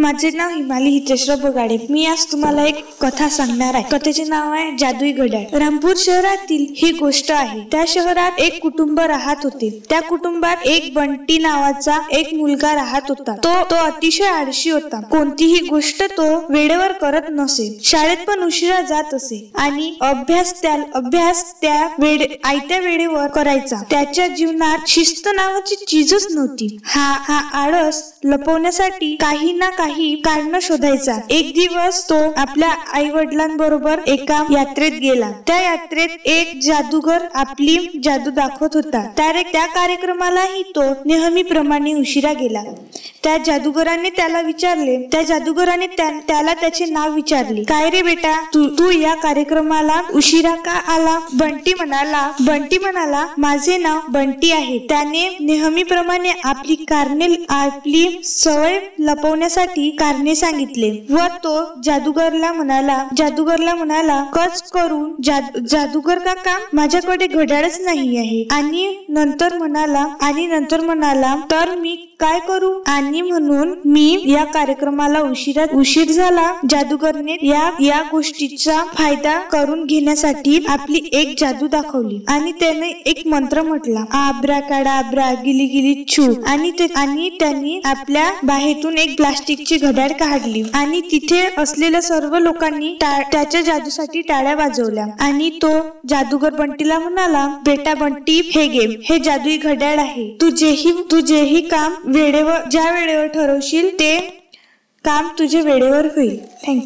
माझे नाव हिमाली हितेश्वर बगाडे. मी आज तुम्हाला एक कथा सांगणार आहे. कथेचे नाव आहे जादुई घड्याळ. रामपूर शहरातील ही गोष्ट आहे. त्या शहरात एक कुटुंब राहत होते. त्या कुटुंबात एक बंटी नावाचा एक मुलगा राहत होता. तो तो अतिशय आळशी होता. कोणतीही गोष्ट तो वेळेवर करत नसे. शाळेत पण उशिरा जात असे. आणि अभ्यास त्या अभ्यास त्या वेळे आयत्या वेळेवर करायचा. त्याच्या जीवनात शिस्त नावाची चीजच नव्हती. हा हा आळस लपवण्यासाठी काही ना काही कारण शोधायचा. एक दिवस तो आपल्या आई वडिलांबरोबर एका यात्रेत गेला. त्या यात्रेत एक जादूगर आपली जादू दाखवत होता. त्या त्या कार्यक्रमालाही तो नेहमीप्रमाणे उशिरा गेला. त्या जादूगराने त्याला विचारले. त्या जादूगराने त्या- त्याला त्याचे नाव विचारले. काय रे बेटा? तू तू या कार्यक्रमाला उशिरा का आला? बंटी म्हणाला बंटी म्हणाला माझे नाव बंटी आहे. त्याने नेहमीप्रमाणे आपली कारणे आपली सवय लपवण्यासाठी कारणे सांगितले. व तो जादूगरला म्हणाला जादूगरला म्हणाला कच करून जादू जादूगर काका माझ्याकडे घड्याळच नाही आहे. आणि नंतर म्हणाला आणि नंतर म्हणाला तर मी काय करू? आणि म्हणून मी या कार्यक्रमाला उशिरा उशीर झाला. जादूगरने या या गोष्टीचा फायदा करून घेण्यासाठी आपली एक जादू दाखवली. आणि त्याने एक मंत्र म्हटला. आब्रा काडा आब्रा गिली गिली छू. आणि आणि त्यांनी आपल्या बाहेरून एक प्लास्टिकची घड्याळ काढली. आणि तिथे असलेल्या सर्व लोकांनी टा- त्याच्या जादूसाठी टाळ्या वाजवल्या. आणि तो जादूगर बंटीला म्हणाला बेटा बंटी हे गेम हे जादुई घड्याळ आहे. तू जेही तू जेही काम वेळेवर ज्या वेळेवर ठरवशील ते काम तुझे वेळेवर होईल. थँक्यू